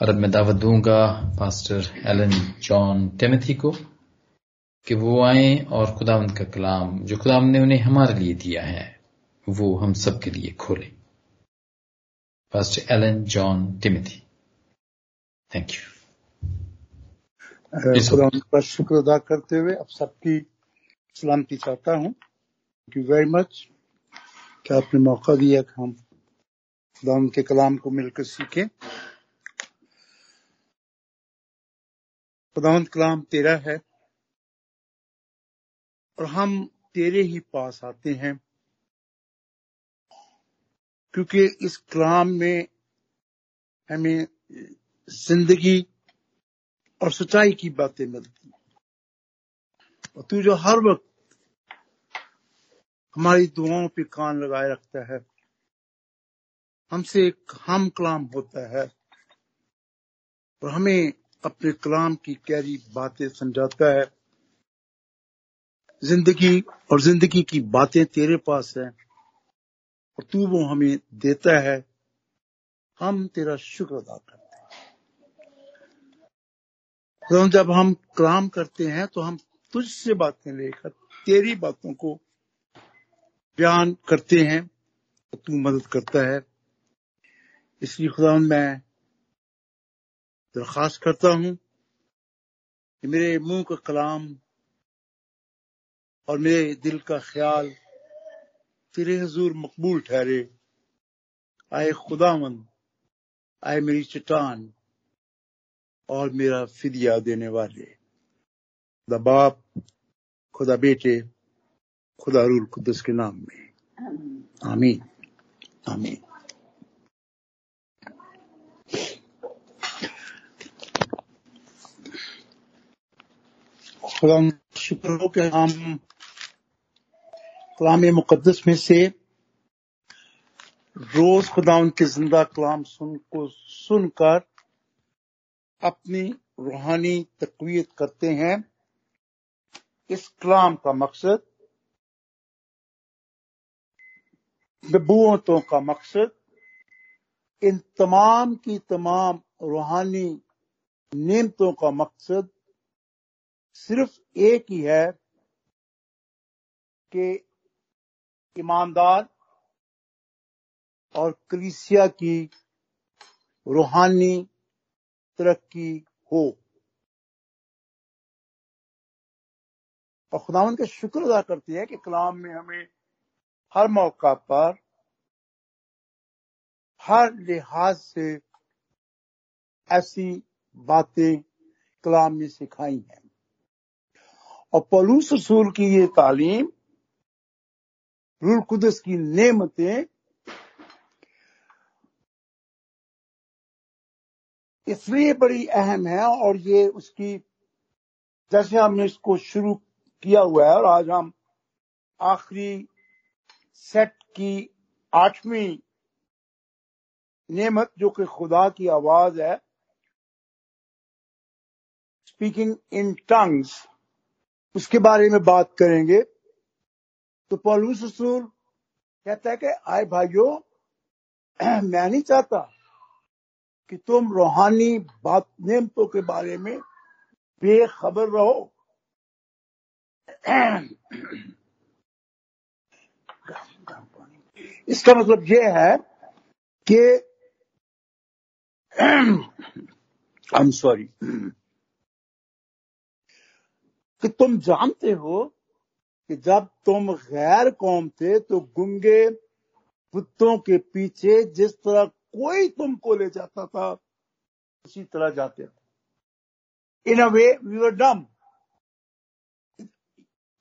और अब मैं दावत दूँगा पास्टर एलन जॉन टेमिथी को कि वो आए और खुदावंद का कलाम जो खुदाम ने उन्हें हमारे लिए दिया है वो हम सबके लिए खोले। Pastor Alan John Timothy. Thank you खुदा का शुक्र अदा करते हुए अब सबकी सलामती चाहता हूँ। थैंक यू वेरी मच कि आपने मौका दिया कि हम खुदा के कलाम को मिलकर सीखें। खुदावंत कलाम तेरा है और हम तेरे ही पास आते हैं। क्योंकि इस कलाम में हमें ज़िंदगी और सच्चाई की बातें मिलती और तू जो हर वक्त हमारी दुआओं पे कान लगाए रखता है, हमसे एक हम कलाम होता है और हमें अपने कलाम की गहरी बातें समझाता है। ज़िंदगी और ज़िंदगी की बातें तेरे पास है और तू वो हमें देता है। हम तेरा शुक्र अदा करते हैं। तो जब हम कलाम करते हैं तो हम तुझसे बातें लेकर तेरी बातों को बयान करते हैं। तो तू मदद करता है। इसलिए खुदा मैं दरखास्त करता हूँ कि मेरे मुँह का कलाम और मेरे दिल का ख्याल तेरे हजूर मकबूल ठहरे। आए खुदावन आए मेरी चट्टान और मेरा फिदिया देने वाले। खुदा बाप खुदा बेटे खुदा रूल कुदस के नाम में। आमीन। आमीन। खुदा शुक्र हो कि हम कलाम मुकदस में से रोज खुदा उनके ज़िंदा कलाम सुन, को सुनकर अपनी रूहानी तकवीत करते हैं। इस कलाम का मकसद नबूतों का मकसद इन तमाम की तमाम रूहानी नियमतों का मकसद सिर्फ़ एक ही है कि ईमानदार और कलिसिया की रूहानी तरक्की हो। और खुदावन का शुक्र अदा करती है कि कलाम में हमें हर मौका पर, हर लिहाज से ऐसी बातें कलाम में सिखाई हैं। और पलूस रसूल की ये तालीम रूल कुदस की नेमतें इसलिए बड़ी अहम है और ये उसकी जैसे हमने इसको शुरू किया हुआ है और आज हम आखिरी सेट की आठवीं नेमत जो कि खुदा की आवाज़ है स्पीकिंग इन टंग्स उसके बारे में बात करेंगे तो पॉलूस रसूल कहता है कि, आए भाइयों, मैं नहीं चाहता कि तुम रूहानी बात, नियमतों के बारे में बेखबर रहो। इसका मतलब यह है कि आई एम सॉरी कि तुम जानते हो कि जब तुम गैर कौम थे तो गुंगे बुतों के पीछे जिस तरह कोई तुमको ले जाता था, उसी तरह जाते थे। इन अ वे वी वर डम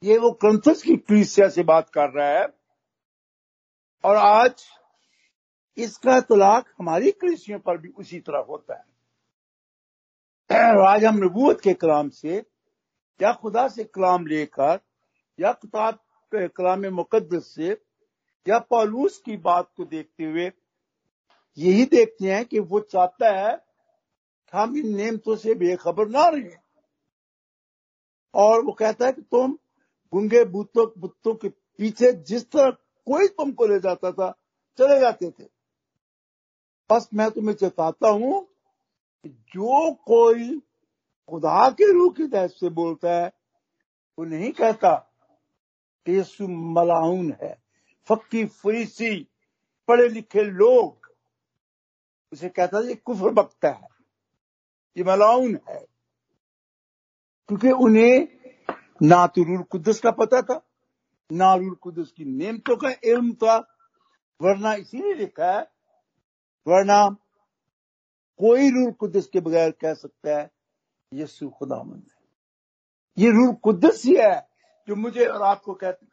ये वो कंथस की क्रीसिया से बात कर रहा है। और आज इसका तलाक हमारी कृषियों पर भी उसी तरह होता है। आज हम नबूत के कलाम से या खुदा से कलाम लेकर, या किताब कलाम मुकदस से, या पॉलूस की बात को देखते हुए, यही देखते हैं कि वो चाहता है हम इन नेमतों से बेखबर ना रहे। और वो कहता है कि तुम गुंगे बुतों बुतों के पीछे जिस तरह कोई तुमको ले जाता था, चले जाते थे। बस मैं तुम्हें चेताता हूँ जो कोई खुदा के रूह की तहत से बोलता है, वो नहीं कहता कि यीशु मलाउन है। फक्की फरीसी पढ़े लिखे लोग, उसे कहता ये कुफर बकता है, ये मलाउन है। क्योंकि उन्हें ना तो रूल कुदस का पता था, ना रूल कुदस की नियमतों का इल्म था, वरना इसीलिए लिखा है, वरना कोई रूल कुदस के बगैर कह सकता है यीशु खुदामंद है। ये रूल कुदस ही है जो मुझे और आपको कहते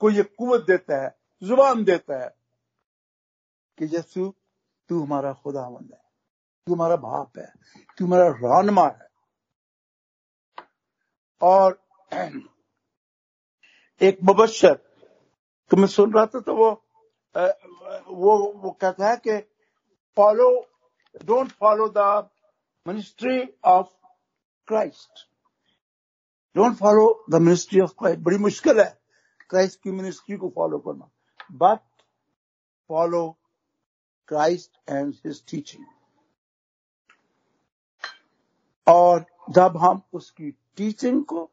को ये कुवत देता है, ज़ुबान देता है कि यीशु, तू हमारा खुदा खुदामंद है। तू हमारा बाप है। तू हमारा रानमा है। और एक मुबशर तो मैं सुन रहा था तो वो वो वो कहता है कि follow, don't follow the ministry of Christ don't follow the ministry of Christ बड़ी मुश्किल है क्राइस्ट की मिनिस्ट्री को फॉलो करना। But follow Christ and his teaching और जब हम उसकी टीचिंग को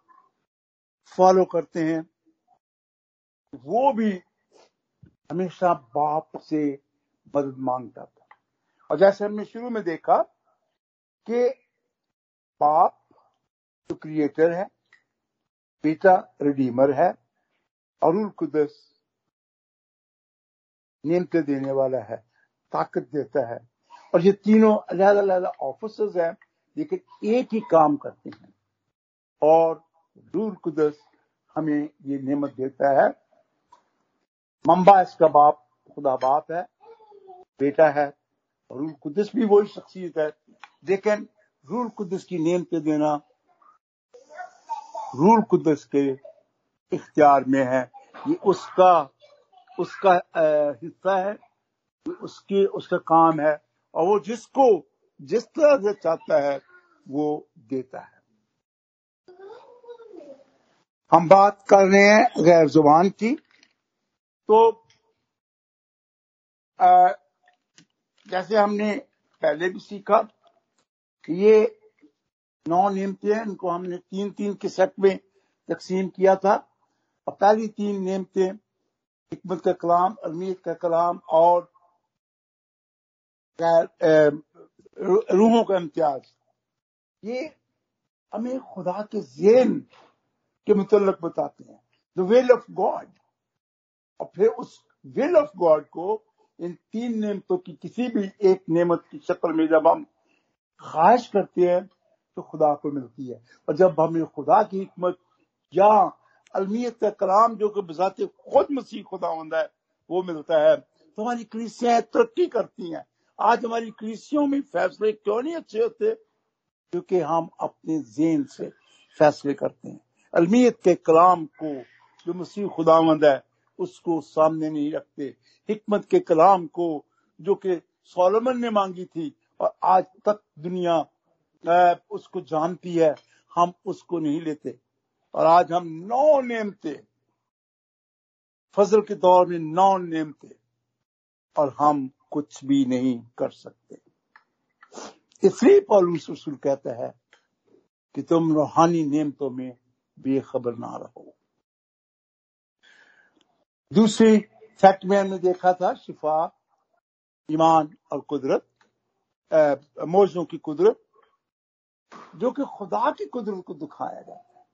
फॉलो करते हैं, वो भी हमेशा बाप से मदद माँगता था। और जैसे हमने शुरू में देखा कि बाप जो क्रिएटर है, पिता रिडीमर है और कुदस नियमते देने वाला है, ताकत देता है। और ये तीनों अलग अलग ऑफिसर्स हैं, लेकिन एक ही काम करते हैं। और दूर कुदस हमें ये नेमत देता है, मम्बा इसका बाप, खुदा बाप है, बेटा है रूल कुदस भी वही शख्सियत है। लेकिन रूल कुदस की नेम पे देना रूल कुदस के इख्तियार में है। ये उसका उसका हिस्सा है उसके उसका काम है और वो जिसको जिस तरह से चाहता है वो देता है। हम बात कर रहे हैं गैर ज़ुबान की तो आ, जैसे हमने पहले भी सीखा ये नौ नियमते हैं, इनको हमने तीन तीन के सेट में तकसीम किया था। और पहली तीन नियमते हमत का कलाम अलमीत का कलाम और रूहों का इम्तियाज़। ये हमें खुदा के जेन के मुतलक बताते हैं। द विल ऑफ़ गॉड और फिर उस विल ऑफ़ गॉड को इन तीन नेमतों की किसी भी एक नेमत की शक्ल में जब हम ख्वाहिश करते हैं तो खुदा को मिलती है। और जब हमें खुदा की हमत या अलमियत का कलाम जो कि बजाते खुद मसीह खुदा होता है, वो मिलता है तो हमारी कृषियाँ तरक्की करती हैं। आज हमारी कृषियों में फैसले क्यों नहीं अच्छे होते? क्योंकि हम अपने जेन से फैसले करते हैं। अलमियत के कलाम को जो मसीह खुदावंद है, उसको सामने नहीं रखते। हिकमत के कलाम को जो कि सोलमन ने मांगी थी और आज तक दुनिया उसको जानती है, हम उसको नहीं लेते। और आज हम नौ नेमते। फजल के दौर में नौ नेमते। और हम कुछ भी नहीं कर सकते। इसलिए पॉलूस रसूल कहता है कि तुम रूहानी नियमतों में बेखबर ना रहो। दूसरी फैक्ट में हमने देखा था, शिफा, ईमान और कुदरत। मौजों की कुदरत, जो कि खुदा की कुदरत को दिखाया जाता है।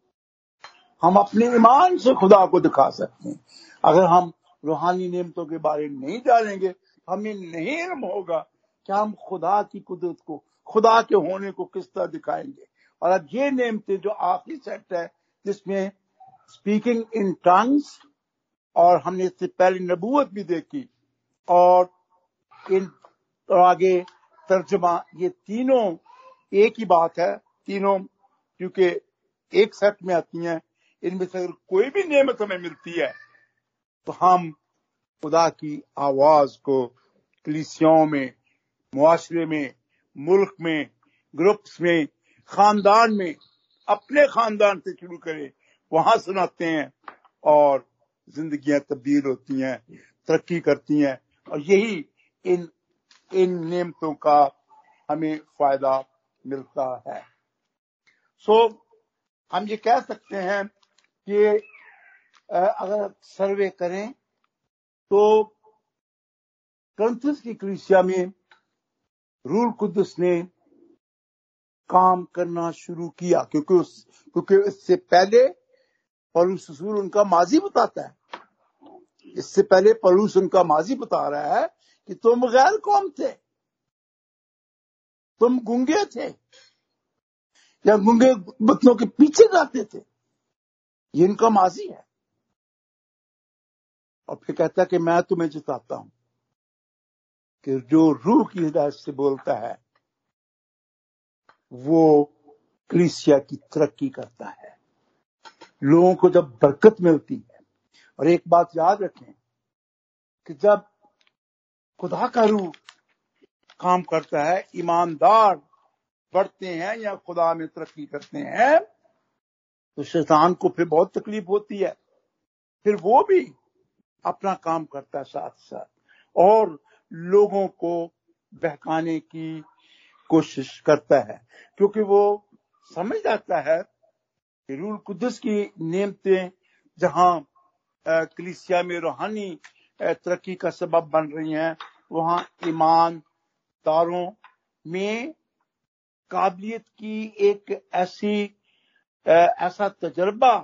हम अपने ईमान से खुदा को दिखा सकते हैं। अगर हम रूहानी नियमतों के बारे में नहीं जानेंगे, हमें नहीं इल्म होगा कि हम खुदा की कुदरत को, खुदा के होने को किस तरह दिखाएँगे। और अब ये नियमते जो आखिरी सेट है, जिसमें स्पीकिंग इन टंग्स और हमने इससे पहले नबूत भी देखी, और इन, और आगे तर्जमा, ये तीनों एक ही बात है, तीनों, क्योंकि एक सेट में आती हैं, इनमें से अगर कोई भी नियमत हमें मिलती है तो हम खुदा की आवाज़ को कलिसियों में, मुआशरे में, मुल्क में, ग्रुप्स में, खानदान में, अपने खानदान से शुरू करें, वहाँ सुनाते हैं और जिंदगियाँ तब्दील होती हैं, तरक्की करती हैं, और यही इन इन नियमतों का हमें फ़ायदा मिलता है। सो so, हम ये कह सकते हैं कि अगर सर्वे करें तो कंथस की कलिसिया में रूल कुदस ने काम करना शुरू किया क्योंकि उस क्योंकि इससे पहले पलूस उनका माजी बताता है। इससे पहले पलूस उनका माजी बता रहा है कि तुम गैर कौम थे। तुम गुंगे थे। या गुंगे बच्चों के पीछे जाते थे। ये इनका माजी है। और फिर कहता है कि मैं तुम्हें जिताता हूँ। कि जो रूह की हिदायत से बोलता है, वो क्रिसिया की तरक्की करता है। लोगों को जब बरकत मिलती है। और एक बात याद रखें कि जब खुदा का रूह काम करता है, ईमानदार बढ़ते हैं या खुदा में तरक्की करते हैं तो शैतान को फिर बहुत तकलीफ़ होती है। फिर वो भी अपना काम करता है साथ साथ। और लोगों को बहकाने की कोशिश करता है, क्योंकि वो समझ जाता है कि रूल कुदस की नियमतें जहाँ कलिसिया में रूहानी तरक्की का सबब बन रही हैं। वहाँ ईमानदारों में काबिलियत की एक ऐसी ऐसा तजर्बा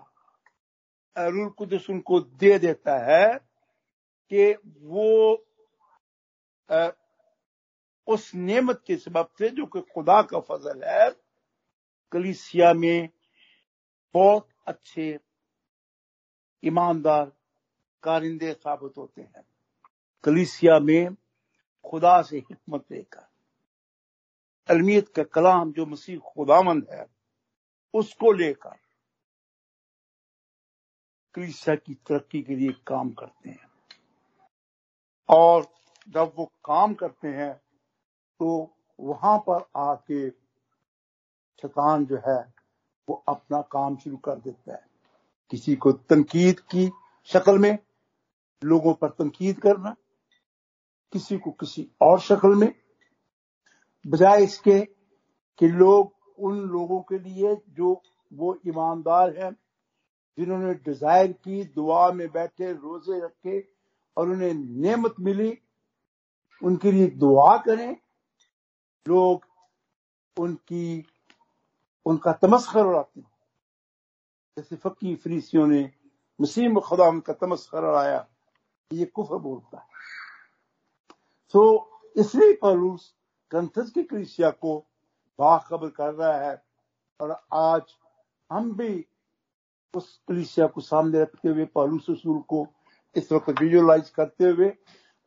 रूल कुदस उनको दे देता है कि वो उस नेमत के सबब से जो कि खुदा का फजल है। कलिसिया में बहुत अच्छे ईमानदार कारिंदे साबित होते हैं। कलिसिया में खुदा से हिकमत लेकर, अलमियत का कलाम जो मसीह खुदामंद है, उसको लेकर कलिसिया की तरक्की के लिए काम करते हैं। और जब वो काम करते हैं तो वहाँ पर आके शैतान जो है, वो अपना काम शुरू कर देता है। किसी को तनकीद की शक्ल में लोगों पर तनकीद करना, किसी को किसी और शक्ल में, बजाय इसके कि लोग उन लोगों के लिए जो वो ईमानदार है, जिन्होंने डिज़ायर की, दुआ में बैठे, रोज़े रखे और उन्हें नेमत मिली, उनके लिए दुआ करें, लोग उनकी, उनका तमस्कर उड़ाते हैं। जैसे फकी फरीसियों ने मुसीम खुदा उनका तमस्कर उड़ाया। ये कुफर बोलता है। तो इसलिए पलूस कंथस की कलिसिया को बाखबर कर रहा है और आज हम भी उस कलिसिया को सामने रखते हुए, पलूस रसूल को इस वक्त विजुअलाइज करते हुए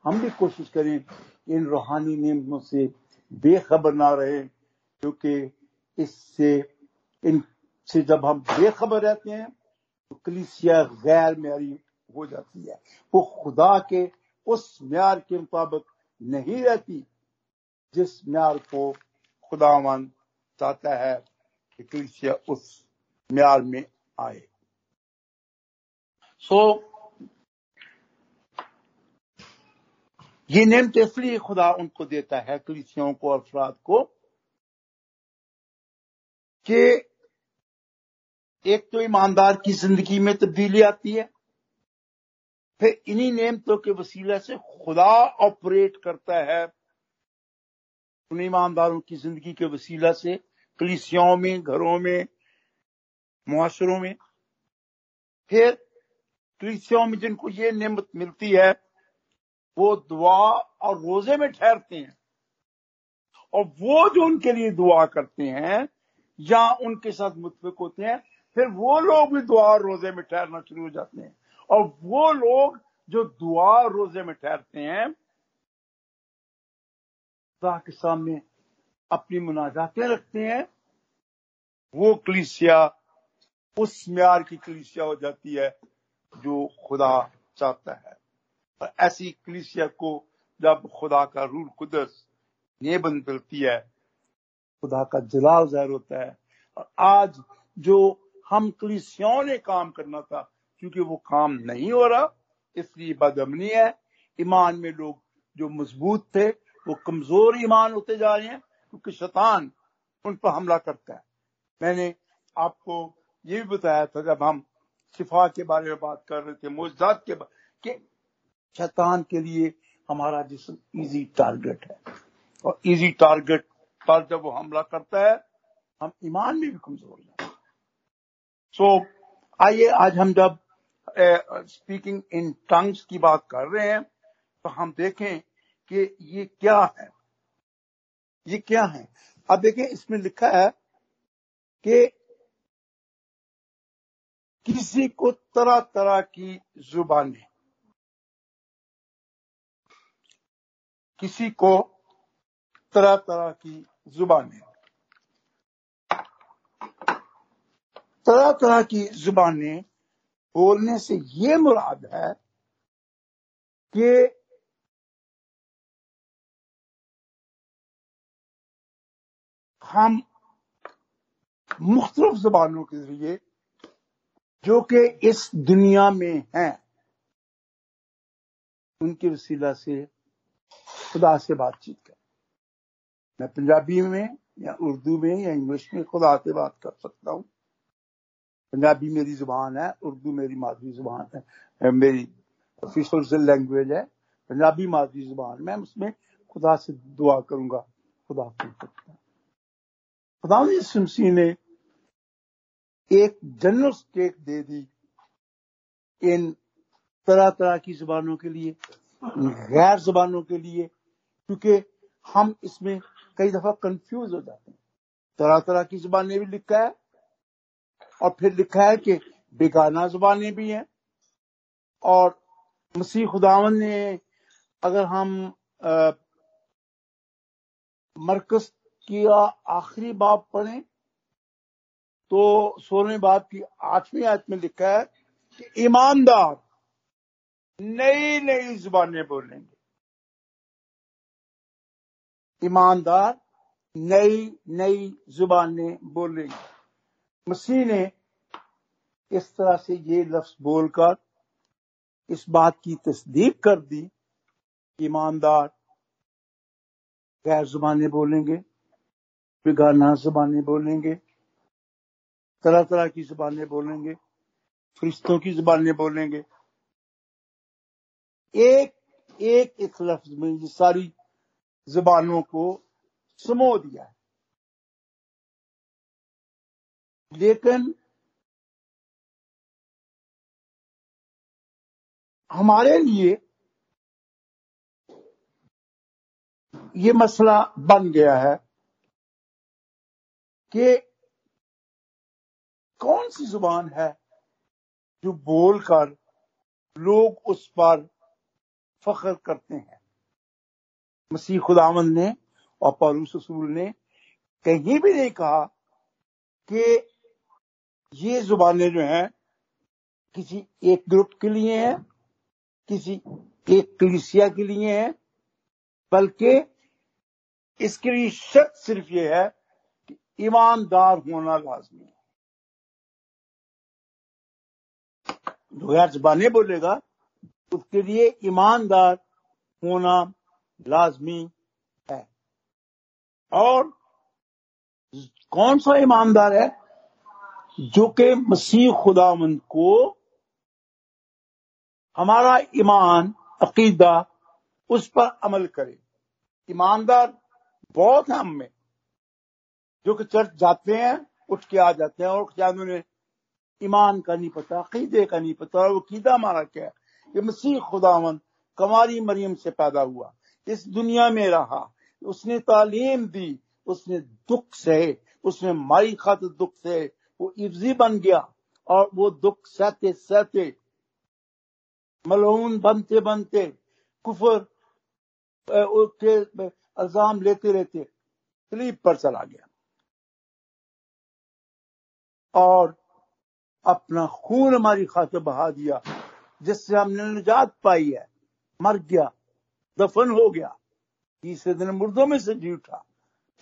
हम भी कोशिश करें इन रूहानी नियमों से बेखबर ना रहे, क्योंकि इससे इन से जब हम बेखबर रहते हैं तो कलिसिया गैर म्यारी हो जाती है। वो खुदा के उस म्यार के मुताबिक नहीं रहती जिस म्यार को खुदावन चाहता है कि कलिसिया उस म्यार में आए। सो so, ये नेम तो इसलिए खुदा उनको देता है कलिसियों को अफराद को कि एक तो ईमानदार की ज़िंदगी में तब्दीली आती है फिर इन्हीं नेमतों के वसीला से खुदा ऑपरेट करता है। उन ईमानदारों की ज़िंदगी के वसीला से कलिसियों में, घरों में मुआशरों में। फिर कलिसियों में जिनको ये नेमत मिलती है, वो दुआ और रोज़े में ठहरते हैं। और वो जो उनके लिए दुआ करते हैं, या उनके साथ मुतफिक होते हैं, फिर वो लोग भी दुआ और रोज़े में ठहरना शुरू हो जाते हैं। और वो लोग जो दुआ रोज़े में ठहरते हैं खुदा के सामने अपनी मुनाजातें रखते हैं। वो कलिसिया, उस म्यार की कलिसिया हो जाती है जो खुदा चाहता है। और ऐसी कलिसिया को जब खुदा का रूल कुदस नेबंद मिलती है, खुदा का जलाल जहर होता है। और आज जो हम कलिसियों ने काम करना था क्योंकि वो काम नहीं हो रहा, इसलिए बदमनी है। ईमान में लोग जो मज़बूत थे, वो कमज़ोर ईमान होते जा रहे हैं, क्योंकि शैतान उन पर हमला करता है। मैंने आपको ये भी बताया था, जब हम शिफा के बारे में बात कर रहे थे मोजात के कि शैतान के लिए हमारा जिसम इजी टारगेट है। और इजी टारगेट पर जब वो हमला करता है, हम ईमान में भी कमज़ोर हैं। सो आइए, आज हम जब स्पीकिंग इन टंग्स की बात कर रहे हैं तो हम देखें कि ये क्या है। ये क्या है? अब देखें, इसमें लिखा है कि किसी को तरह तरह की जुबानें। किसी को तरह तरह की जुबानें। तरह तरह की जुबानें बोलने से ये मुराद है कि हम मुख्तलिफ़ जबानों के ज़रिए, जो कि इस दुनिया में हैं, उनके वसीला से खुदा से बातचीत कर। मैं पंजाबी में या उर्दू में या इंग्लिश में खुदा से बात कर सकता हूँ। पंजाबी मेरी ज़ुबान है, उर्दू मेरी मादरी ज़ुबान है मेरी ऑफिशियल लैंग्वेज है, पंजाबी मादरी ज़ुबान, मैं उसमें खुदा से दुआ करूँगा, खुदा खुदा शमसी ने एक जनरल स्टेट दे दी इन तरह तरह की जुबानों के लिए, गैर जुबानों के लिए, क्योंकि हम इसमें कई दफ़ा कंफ्यूज हो जाते हैं। तरह तरह की जुबानें भी लिखा है और फिर लिखा है कि बेगाना जुबानें भी हैं। और मसीह खुदावन ने अगर हम मरकज की आखिरी बाप पढ़ें तो सोलहवीं बाप की आठवीं आयत में लिखा है कि ईमानदार नई नई जुबानें बोलेंगे। ईमानदार नई नई जुबानें बोलेंगे। मसीह ने इस तरह से ये लफ्ज बोलकर इस बात की तस्दीक कर दी ईमानदार गैर जुबानें बोलेंगे, बेगाना जुबानें बोलेंगे तरह तरह की जुबानें बोलेंगे, फरिश्तों की जुबानें बोलेंगे। एक एक एक लफ्ज में ये सारी जुबानों को समो दिया है। लेकिन हमारे लिए ये मसला बन गया है कि कौन सी ज़ुबान है जो बोलकर लोग उस पर फख्र करते हैं? मसीह खुदावन ने और पौलूस रसूल ने कहीं भी नहीं कहा कि ये जुबानें जो हैं, किसी एक ग्रुप के लिए हैं, किसी एक कलिसिया के लिए हैं, बल्कि इसके लिए शर्त सिर्फ़ ये है कि ईमानदार होना लाजमी है। जो यार जबाने बोलेगा, उसके लिए ईमानदार होना लाजमी है। और कौन सा ईमानदार है? जो कि मसीह खुदावंद को हमारा ईमान, अकीदा, उस पर अमल करे। ईमानदार बहुत है हम में, जो कि चर्च जाते हैं, उठ के आ जाते हैं, और क्या उन्होंने ईमान का नहीं पता, अकीदे का नहीं पता वो कीदा हमारा क्या है? ये मसीह खुदावन कमारी मरियम से पैदा हुआ। इस दुनिया में रहा, उसने तालीम दी, उसने दुख सहे, उसने माई खातिर दुख सहे वो इफ्जी बन गया और वो दुख सहते सहते मलून बनते बनते, कुफर के अल्जाम लेते रहते स्लीप पर चला गया। और अपना खून हमारी खातिर बहा दिया, जिससे हमने निजात पाई है। मर गया, दफन हो गया, तीसरे दिन मुर्दों में से जी उठा,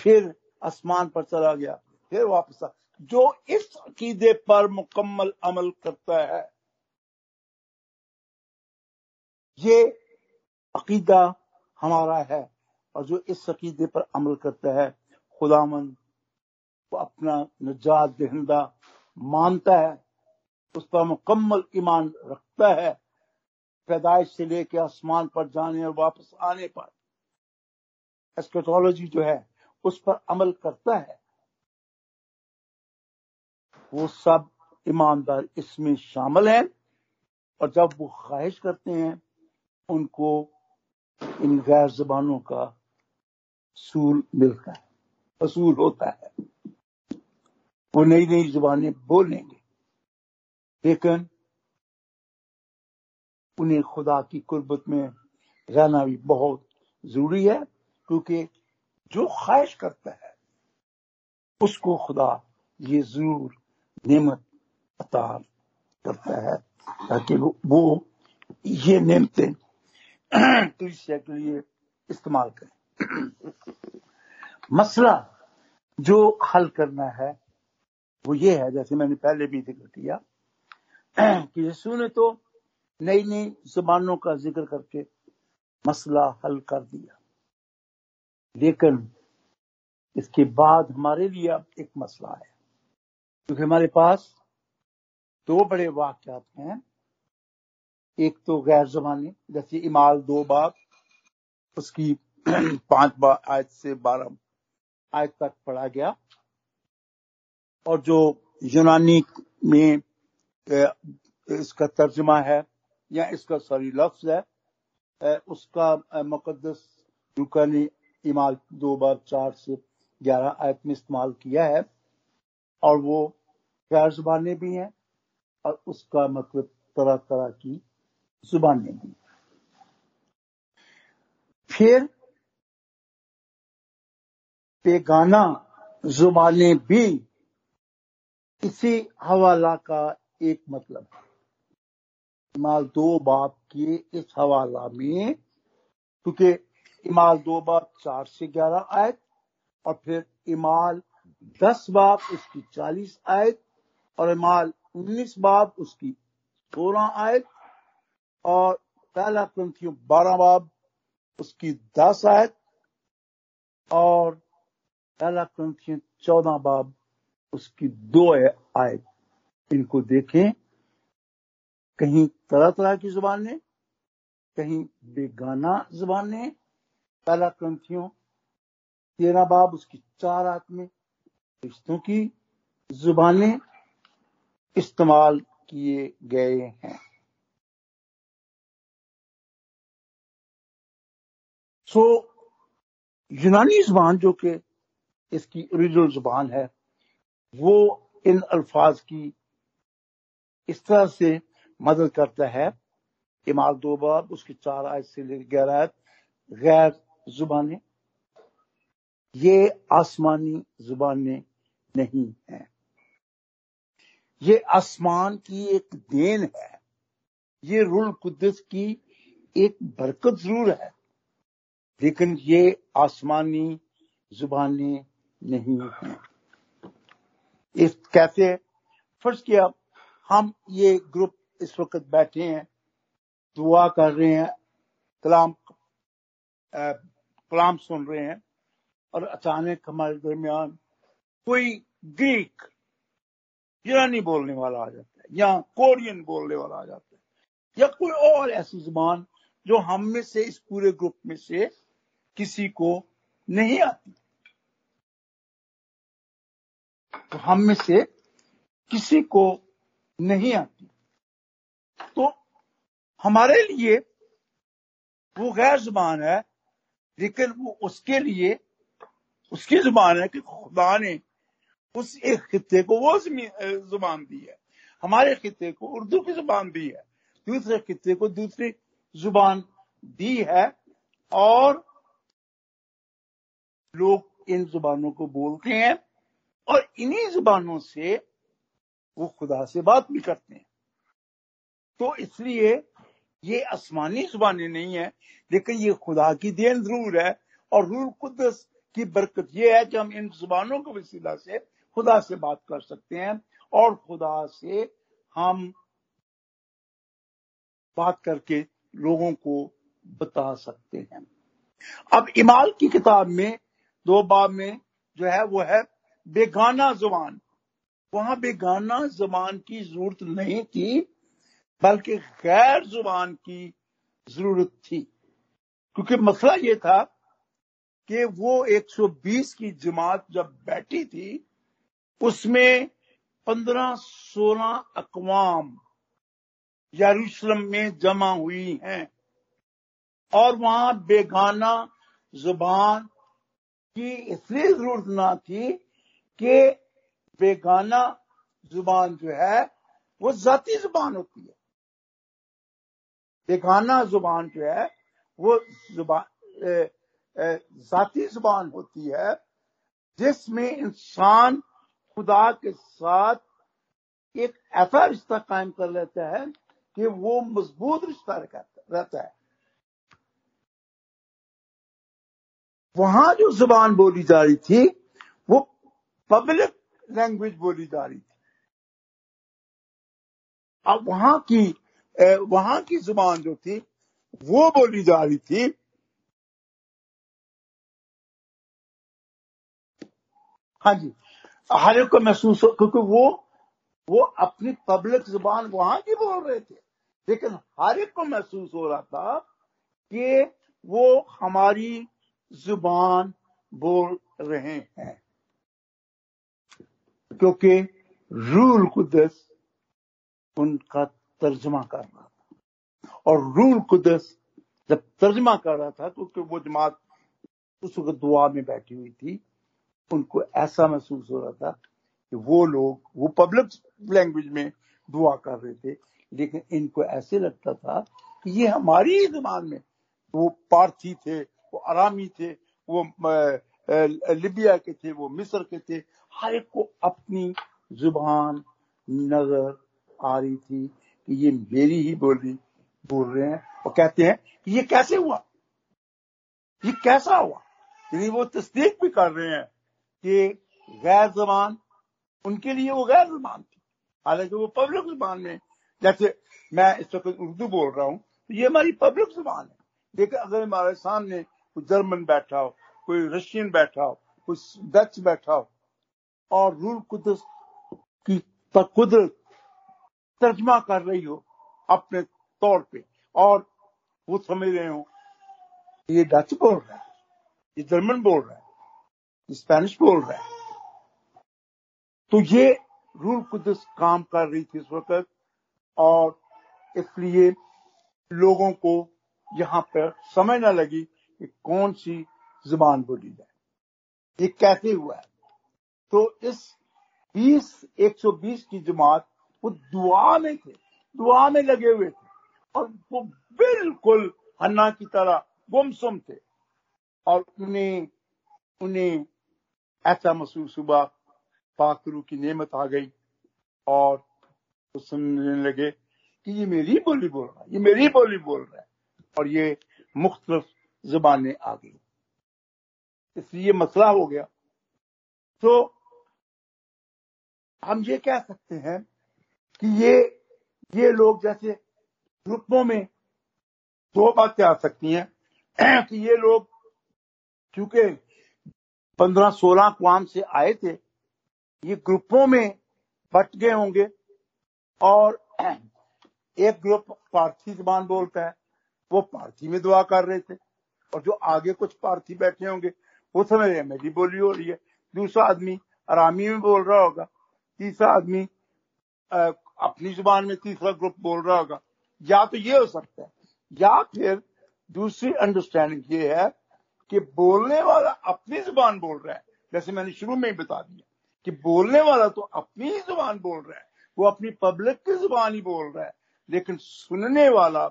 फिर आसमान पर चला गया, फिर वापस आ जो इस अकीदे पर मुकम्मल अमल करता है, ये अकीदा हमारा है और जो इस अकीदे पर अमल करता है खुदामन को अपना नजात दहिंदा मानता है, उस पर मुकम्मल ईमान रखता है, पैदाइश से लेकर आसमान पर जाने और वापस आने पर। एस्केटोलॉजी जो है, उस पर अमल करता है। वो सब ईमानदार इसमें शामिल हैं और जब वो ख्वाहिश करते हैं, उनको इन गैर जबानों का सूल मिलता है असूल होता है। वो नई नई जुबानें बोलेंगे, लेकिन उन्हें खुदा की कुर्बत में रहना भी बहुत ज़रूरी है, क्योंकि जो ख्वाहिश करता है, उसको खुदा ये ज़रूर नेमत अता करता है, ताकि वो ये नेमतें कलिसिया के लिए इस्तेमाल करें। मसला जो हल करना है, वो ये है, जैसे मैंने पहले भी ज़िक्र किया, कि यीशु ने तो नई नई जुबानों का ज़िक्र करके मसला हल कर दिया। लेकिन इसके बाद हमारे लिए अब एक मसला है। क्योंकि हमारे पास दो बड़े वाक्यात हैं। एक तो गैर जबानी जैसे इमाल दो बात उसकी पाँच बार आयत से बारह आयत तक पढ़ा गया। और जो यूनानी में इसका तर्जमा है, या इसका, सॉरी, लफ्ज है उसका मुकदस युकानी इमाल दो बार चार से ग्यारह आयत में इस्तेमाल किया है। और वो गैर जुबानें भी हैं और उसका मतलब तरह तरह की जुबानें भी फिर बेगाना जुबानें भी इसी हवाला का एक मतलब है। इमाल दो बाप के इस हवाला में, क्योंकि इमाल दो बाप चार से ग्यारह आयत और फिर इमाल दस बाप उसकी चालीस आयत और इमाल उन्नीस बाप उसकी सोलह आयत और पहला ग्रंथियों बारह बाब उसकी दस आयत और पहला ग्रंथियों चौदह बाब उसकी दो आयत। इनको देखें, कहीं तरह तरह की जुबानें, कहीं बेगाना ज़ुबान। ने पहला ग्रंथियों तेरह बाब उसकी चार आत्में रिश्तों की जुबानें इस्तेमाल किए गए हैं। सो यूनानी ज़ुबान जो कि इसकी ओरिजिनल ज़ुबान है, वो इन अल्फाज की इस तरह से मदद करता है। इमाल दो बाब, उसकी चार आयत से लेकर ग्यारह आयत, गैर जुबानें। ये आसमानी जुबानें नहीं है। ये आसमान की एक देन है। ये रुल कुदस की एक बरकत ज़रूर है। लेकिन ये आसमानी जुबानें नहीं है। इस कैसे? फ़र्स्ट किया, हम ये ग्रुप इस वक्त बैठे हैं, दुआ कर रहे हैं, कलाम कलाम सुन रहे हैं, और अचानक हमारे दरमियान कोई ग्रीक ईरानी बोलने वाला आ जाता है, या कोरियन बोलने वाला आ जाता है, या कोई और ऐसी ज़ुबान जो हम में से, इस पूरे ग्रुप में से किसी को नहीं आती। तो हम में से किसी को नहीं आती। तो हमारे लिए वो गैर ज़ुबान है, लेकिन वो उसके लिए, उसकी ज़ुबान है कि खुदा ने उस एक खत्े को वो ज़ुबान दी है। हमारे खत्े को उर्दू की ज़ुबान दी है। दूसरे खत्े को दूसरी ज़ुबान दी है और लोग इन जुबानों को बोलते हैं और इन्हीं जुबानों से वो खुदा से बात भी करते हैं। तो इसलिए ये आसमानी जुबानें नहीं है, लेकिन ये खुदा की देन ज़रूर है और रूल कुदस की बरकत ये है कि हम इन जुबानों के वसीला से खुदा से बात कर सकते हैं और खुदा से हम बात करके लोगों को बता सकते हैं। अब इमाल की किताब में, दो बाब में जो है, वो है बेगाना ज़ुबान वहाँ बेगाना ज़ुबान की ज़रूरत नहीं थी, बल्कि गैर ज़ुबान की ज़रूरत थी। क्योंकि मसला ये था कि वो 120 की जमात जब बैठी थी उसमें 15-16 अकवाम यरूशलम में जमा हुई हैं। और वहाँ बेगाना ज़ुबान की इसलिए ज़रूरत ना थी कि बेगाना ज़ुबान जो है, वो जाती ज़ुबान होती है। बेगाना ज़ुबान जो है, वो ज़ुबान जाती ज़ुबान होती है, जिसमें इंसान खुदा के साथ एक ऐसा रिश्ता कायम कर लेता है कि वो मज़बूत रिश्ता रहता है। वहाँ जो ज़ुबान बोली जा रही थी, वो पब्लिक लैंग्वेज बोली जा रही थी। अब वहाँ की वहाँ की ज़ुबान जो थी, वो बोली जा रही थी हाँ जी। हर एक को महसूस हो, क्योंकि वो वो अपनी पब्लिक ज़ुबान वहाँ की बोल रहे थे। लेकिन हर एक को महसूस हो रहा था कि वो हमारी ज़ुबान बोल रहे हैं। क्योंकि रूल कुदस उनका तर्जमा कर रहा था। और रूल कुदस जब तर्जमा कर रहा था, क्योंकि वो जमात उस वक्त दुआ में बैठी हुई थी उनको ऐसा महसूस हो रहा था कि वो लोग, वो पब्लिक लैंग्वेज में दुआ कर रहे थे, लेकिन इनको ऐसे लगता था कि ये हमारी ही ज़ुबान में, वो पार्थी थे, वो आरामी थे, वो लिबिया के थे, वो मिस्र के थे, हर एक को अपनी ज़ुबान नज़र आ रही थी कि ये मेरी ही बोली, बोल रहे हैं और कहते हैं कि ये कैसे हुआ? ये कैसा हुआ? वो तस्दीक भी कर रहे हैं। कि गैर जबान, उनके लिए वो गैर जबान थी। हालाँकि वो पब्लिक ज़ुबान में, जैसे मैं इस वक्त उर्दू बोल रहा हूँ तो ये हमारी पब्लिक ज़ुबान है। लेकिन अगर हमारे सामने कोई जर्मन बैठा हो, कोई रशियन बैठा हो, कोई डच बैठा हो, और रूल कुदस की कुदरत तर्जमा कर रही हो अपने तौर पे, और वो समझ रहे हो, ये डच बोल रहा है, ये जर्मन बोल रहा है स्पेनिश बोल रहा है। तो ये रूल कुदस काम कर रही थी इस वक्त, और इसलिए लोगों को यहाँ पर समझ न लगी कि कौन सी ज़ुबान बोली जाए। ये कैसे हुआ है? तो इस 20 120 की जमात, वो दुआ में थे, दुआ में लगे हुए थे, और वो बिल्कुल हन्ना की तरह गुमसुम थे, और उन्हें उन्हें ऐसा महसूस हुआ पाकरू की नेमत आ गई और वो सुनने लगे कि ये मेरी बोली बोल रहा है, ये मेरी बोली बोल रहा है और ये मुख्तलिफ़ जुबानें आ गई। इसलिए मसला हो गया। तो हम ये कह सकते हैं कि ये ये लोग जैसे ग्रुपों में दो बातें आ सकती हैं कि ये लोग क्योंकि पंद्रह सोलह अकवाम से आए थे, ये ग्रुपों में बट गए होंगे और एक ग्रुप पार्थी जबान बोलता है, वो पार्थी में दुआ कर रहे थे और जो आगे कुछ पार्थी बैठे होंगे, वो समझ रहे मेरी बोली हो रही है। दूसरा आदमी आरामी में बोल रहा होगा, तीसरा आदमी अपनी ज़ुबान में तीसरा ग्रुप बोल रहा होगा। या तो ये हो सकता है, या फिर दूसरी अंडरस्टैंडिंग ये है कि बोलने वाला अपनी ज़ुबान बोल रहा है। जैसे मैंने शुरू में ही बता दिया कि बोलने वाला तो अपनी ही ज़ुबान बोल रहा है। वो अपनी पब्लिक की ज़ुबान ही बोल रहा है। लेकिन सुनने वाला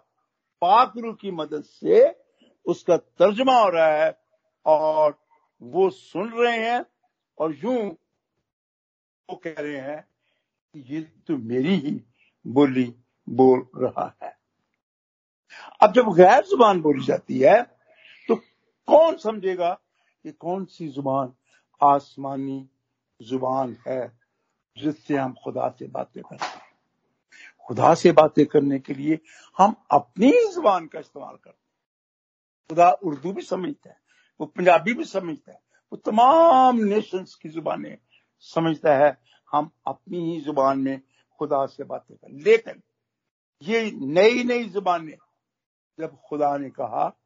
पाकरू की मदद से उसका तर्जमा हो रहा है और वो सुन रहे हैं और यूँ वो कह रहे हैं ये तो मेरी ही बोली बोल रहा है। अब जब गैर ज़ुबान बोली जाती है कौन समझेगा कि कौन सी ज़ुबान आसमानी ज़ुबान है जिससे हम खुदा से बातें करते हैं? खुदा से बातें करने के लिए हम अपनी ज़ुबान का इस्तेमाल करते हैं। खुदा उर्दू भी समझता है, वो पंजाबी भी समझता है, वो तमाम नेशंस की जुबानें समझता है। हम अपनी ही ज़ुबान में खुदा से बातें कर लेकिन ये नई नई जुबानें जब खुदा ने कहा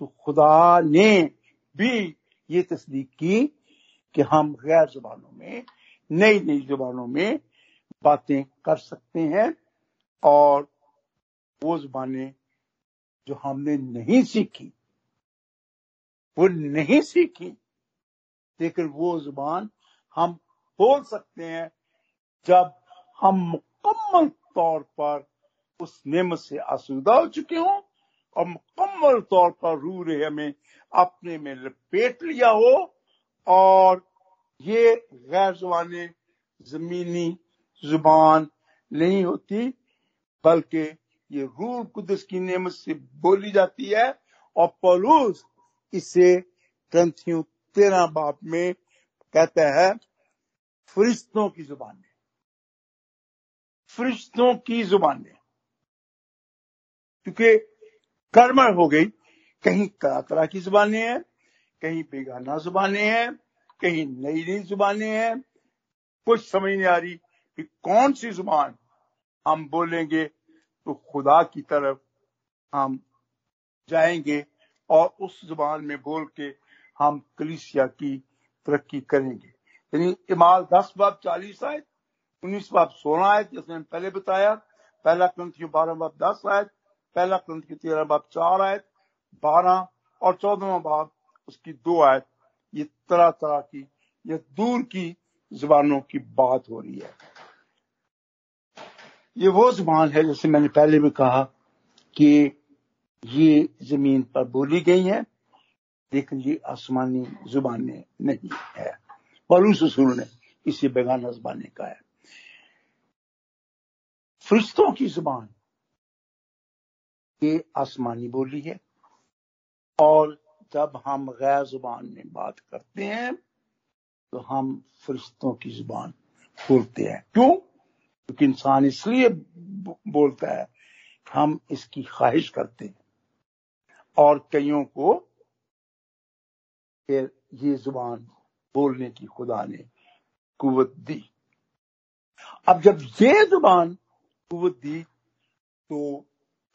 तो खुदा ने भी ये तस्दीक की कि हम गैर जुबानों में नई नई जुबानों में बातें कर सकते हैं और वो जुबानें जो हमने नहीं सीखी, वो नहीं सीखी, लेकिन वो ज़ुबान हम बोल सकते हैं जब हम मुकम्मल तौर पर उस नेमत से आसूदा हो चुके हों और मुकम्मल तौर पर रू रहे हमें अपने में लपेट लिया हो। और ये गैर जुबाने जमीनी ज़ुबान नहीं होती, बल्कि ये रूल कुदस की नेमत से बोली जाती है। और पलूस इसे ग्रंथियों तेरह बाप में कहता है, फरिश्तों की ज़ुबान है फरिश्तों की ज़ुबान है क्योंकि कर्मर हो गई। कहीं तरह की जुबानें हैं, कहीं बेगाना जुबानें हैं, कहीं नई नई जुबानें हैं। कुछ समझ नहीं आ रही कि कौन सी ज़ुबान हम बोलेंगे तो खुदा की तरफ़ हम जाएँगे और उस ज़ुबान में बोल के हम कलिसिया की तरक्की करेंगे। यानी इमाल दस बाब चालीस आयत, उन्नीस बाब सोलह आयत जैसे मैंने पहले बताया, पहला ग्रंथ बारह बाब दस आयत पहला ग्रंथ तेरह बाब चार आयत, बारह और चौदहवा बाब उसकी दो आयत। ये तरह तरह की, ये दूर की जुबानों की बात हो रही है। ये वो ज़ुबान है जैसे मैंने पहले भी कहा कि ये ज़मीन पर बोली गई है, लेकिन ये आसमानी जुबानें नहीं है। और उस ने इसे बेगाना जुबाने का है। फरिश्तों की ज़ुबान ये आसमानी बोली है। और जब हम गैर ज़ुबान में बात करते हैं तो हम फरिश्तों की ज़ुबान बोलते हैं। क्यों? क्योंकि इंसान इसलिए बोलता है हम इसकी ख्वाहिश करते हैं। और कईयों को ये ज़ुबान बोलने की खुदा ने कुवत दी। अब जब ये ज़ुबान कुवत दी तो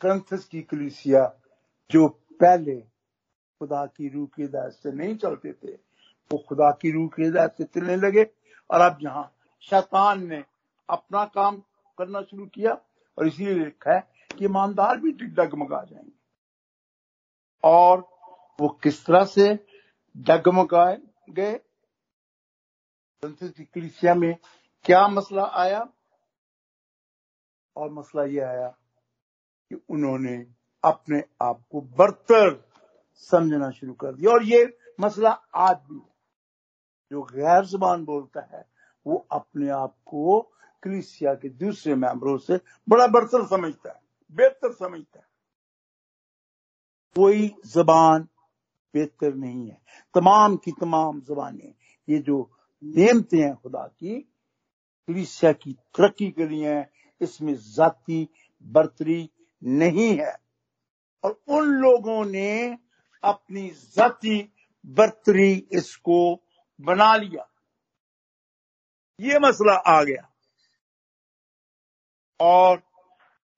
क्रंथस की कलिसिया, जो पहले खुदा की रूह की हिदायत से नहीं चलते थे, वो खुदा की रूह की हिदायत से चलने लगे। और अब जहाँ शैतान ने अपना काम करना शुरू किया और इसीलिए लिखा है कि ईमानदार भी डगमगा जाएँगे। और वो किस तरह से डगमगाए? गए कलिसिया में क्या मसला आया? और मसला ये आया कि उन्होंने अपने आप को बर्तर समझना शुरू कर दिया। और ये मसला आज भी जो गैर ज़ुबान बोलता है, वो अपने आप को क्रिसिया के दूसरे मेंबरों से बड़ा बर्तर समझता है, बेहतर समझता है। कोई जबान बेहतर नहीं है। तमाम की तमाम जबानें, ये जो नियमते हैं खुदा की क्रिसिया की तरक्की के लिए इसमें जाति बर्तरी नहीं है। और उन लोगों ने अपनी जाति बर्तरी इसको बना लिया। ये मसला आ गया। और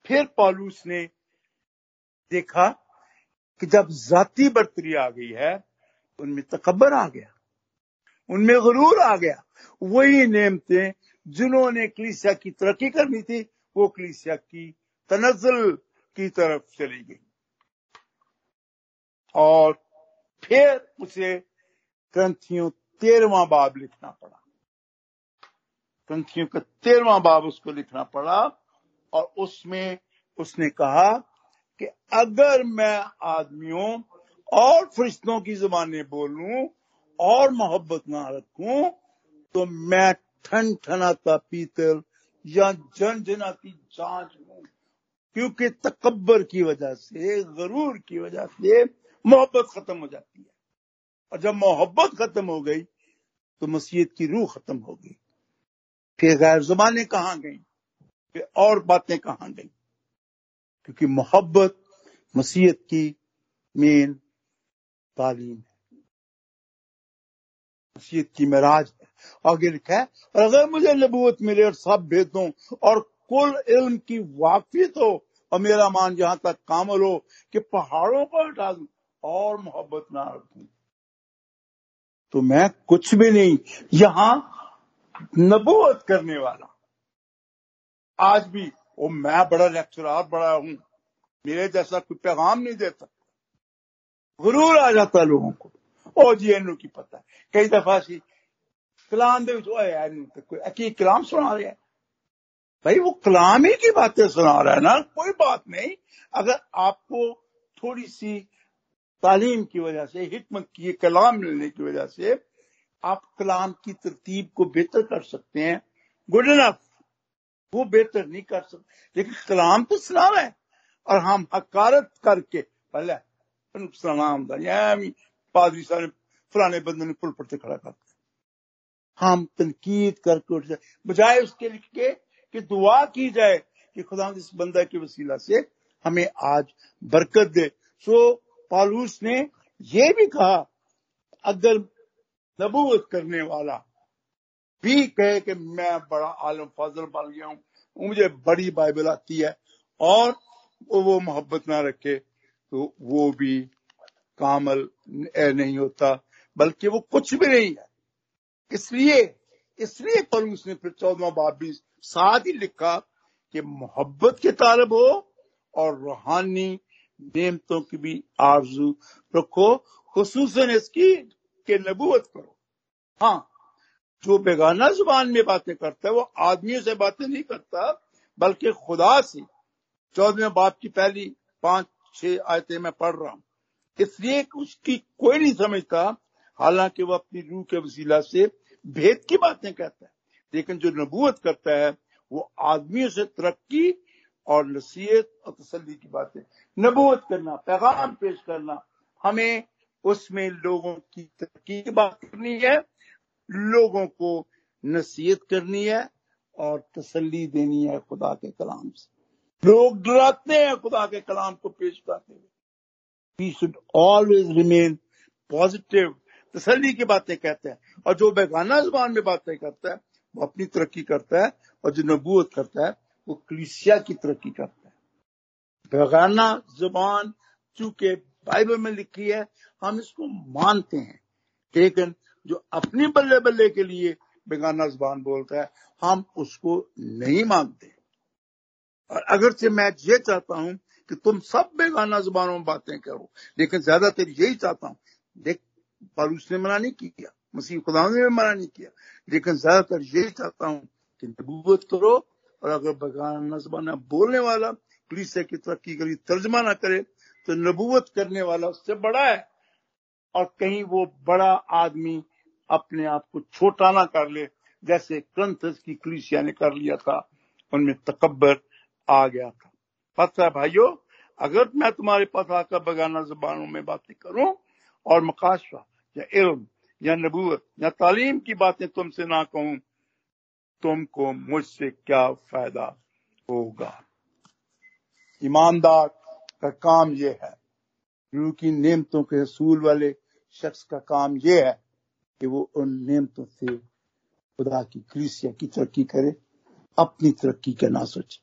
फिर पॉलूस ने देखा कि जब जाति बर्तरी आ गई है उनमें तकबर आ गया। उनमें गरूर आ गया। वही नेमते जिन्होंने कलीसिया की तरक्की करनी थी, वो कलीसिया की तनजल की तरफ़ चली गई। और फिर उसे ग्रंथियों तेरवा बाब लिखना पड़ा। ग्रंथियों का तेरवा बाब उसको लिखना पड़ा और उसमें उसने कहा कि अगर मैं आदमियों और फरिश्तों की जबानें बोलूँ और मोहब्बत ना रखूँ तो मैं ठन ठनाता पीतल या जन जनाती जाँच हूँ क्योंकि तकबर की वजह से, गरूर की वजह से मोहब्बत खत्म हो जाती है। और जब मोहब्बत खत्म हो गई तो मसीहत की रूह खत्म हो गई। फिर गैर जुबानें कहाँ गई? फिर और बातें कहाँ गई? क्योंकि मोहब्बत मसीहत की मेन तालीम है। नसीहत की मराज है। आगे लिखा है, और अगर मुझे नबूत मिले और सब भेदों और कुल इल्म की वाकफियत हो और मेरा मान, जहाँ तक कामल हो, कि पहाड़ों पर हटा दू, और मोहब्बत ना रखू। तो मैं कुछ भी नहीं, यहाँ नबूत करने वाला। आज भी वो मैं बड़ा लेक्चरार बड़ा हूँ, मेरे जैसा कोई पैगाम नहीं देता गुरूर आ जाता लोगों को। ओ जी इन की पता है। कई दफ़ा सी, कलाम दे यार कोई कलाम सुना रहा है। भाई, वो कलाम की बातें सुना रहा है ना? कोई बात नहीं। अगर आपको थोड़ी सी तालीम की वजह से, हिकमत की कलाम मिलने की वजह से, आप कलाम की तरतीब को बेहतर कर सकते हैं। गुड इनफ वो बेहतर नहीं कर सकते। लेकिन कलाम तो सुना रहा है। और हम हकारत करके, पहले सलाम पादरी साहब ने फलाने बंदे ने पुल पड़ते खड़ा करते हम तनकीद करके उठ जाए। बजाय उसके लिख के कि दुआ की जाए कि खुदा इस बंदा के वसीला से हमें आज बरकत दे। सो पालूस ने ये भी कहा, अगर नबूत करने वाला भी कहे कि मैं बड़ा आलम फाजल बन गया हूँ मुझे बड़ी बाइबल आती है और वो मोहब्बत ना रखे तो वो भी कामल नहीं होता, बल्कि वो कुछ भी नहीं है। इसलिए इसलिए पलूस ने फिर चौदवा बाब भी साथ ही लिखा कि मोहब्बत के तालब हो और रूहानी नेमतों की भी आरज़ू रखो खसूस इसकी के नबूत करो। हाँ जो बेगाना ज़ुबान में बातें करता है, वो आदमियों से बातें नहीं करता, बल्कि खुदा से। चौदहवें बाप की पहली पाँच, छह आयतें मैं पढ़ रहा हूँ। इसलिए उसकी कोई नहीं समझता, हालाँकि वो अपनी रूह के वसीला से भेद की बातें कहता है। लेकिन जो नबूत करता है, वो आदमियों से तरक्की और नसीहत और तसली की बातें। नबूत करना, पैगाम पेश करना, हमें उसमें लोगों की तरक्की की बात करनी है, लोगों को नसीहत करनी है और तसली देनी है खुदा के कलाम से। लोग डराते हैं खुदा के कलाम को पेश करते हुए। We should always remain positive तसली की बातें कहते हैं और जो बेगाना ज़ुबान में बातें करता है वो अपनी तरक्की करता है और जो नबूत करता है, वो क्लिसिया की तरक्की करता है। बेगाना ज़ुबान चूँकि बाइबल में लिखी है, हम इसको मानते हैं। लेकिन जो अपनी बल्ले बल्ले के लिए बेगाना ज़ुबान बोलता है, हम उसको नहीं मानते। और अगर से मैं ये चाहता हूँ कि तुम सब बेगाना जुबानों में बातें करो, लेकिन ज़्यादातर यही चाहता हूँ। देख पर उसने मना नहीं किया। मसीह खुदा ने भी मना नहीं किया लेकिन ज़्यादातर यही चाहता हूँ कि नबूत करो और अगर बेगाना ज़ुबान बोलने वाला पुलिस की तरक्की करी तर्जमा ना करे तो नबूत करने वाला उससे बड़ा है। और कहीं वो बड़ा आदमी अपने आप को छोटा ना कर ले, जैसे क्रंथस की क्लिसिया ने कर लिया था, उनमें तकबर आ गया था। पता है भाइयों, अगर मैं तुम्हारे पास आकर बगाना जबानों में बातें करूँ और मकाशवा या इल्म या नबूत या तालीम की बातें तुमसे ना कहूँ, तुमको मुझसे क्या फ़ायदा होगा? ईमानदार का काम यह है, गुरु की नियमतों के असूल वाले शख्स का काम यह है कि वो उन नियमतों से खुदा की क्रिसिया की तरक्की करे, अपनी तरक्की के ना सोचे,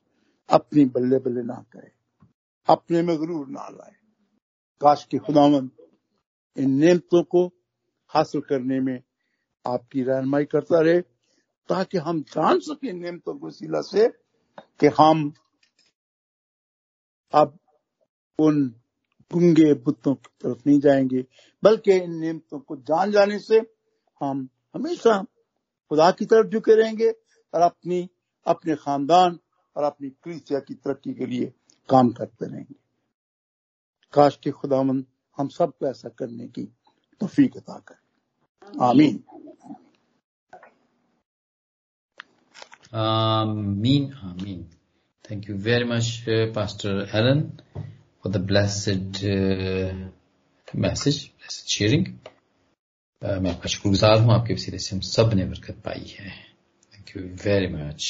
अपनी बल्ले बल्ले ना करे, अपने में गरूर ना लाए। काश के खुदावन इन नियमतों को हासिल करने में आपकी रहनमाई करता रहे, ताकि हम जान सके नियमतों को सिला से कि हम अब उन गुंगे बुतों की तरफ़ नहीं जाएँगे, बल्कि इन नियमतों को जान जाने से हम हमेशा खुदा की तरफ़ झुके रहेंगे और अपनी, अपने खानदान और अपनी क्रिसिया की तरक्की के लिए काम करते रहेंगे। काश के खुदामंद हम सबको ऐसा करने की तोफीक अता करें आमीन आमीन आमीन thank you very much pastor Alan for the blessed message blessed sharing मैं आपका शुक्रगुजार हूँ, आपके वसीले से हम सबने बरकत पाई है। Thank you very much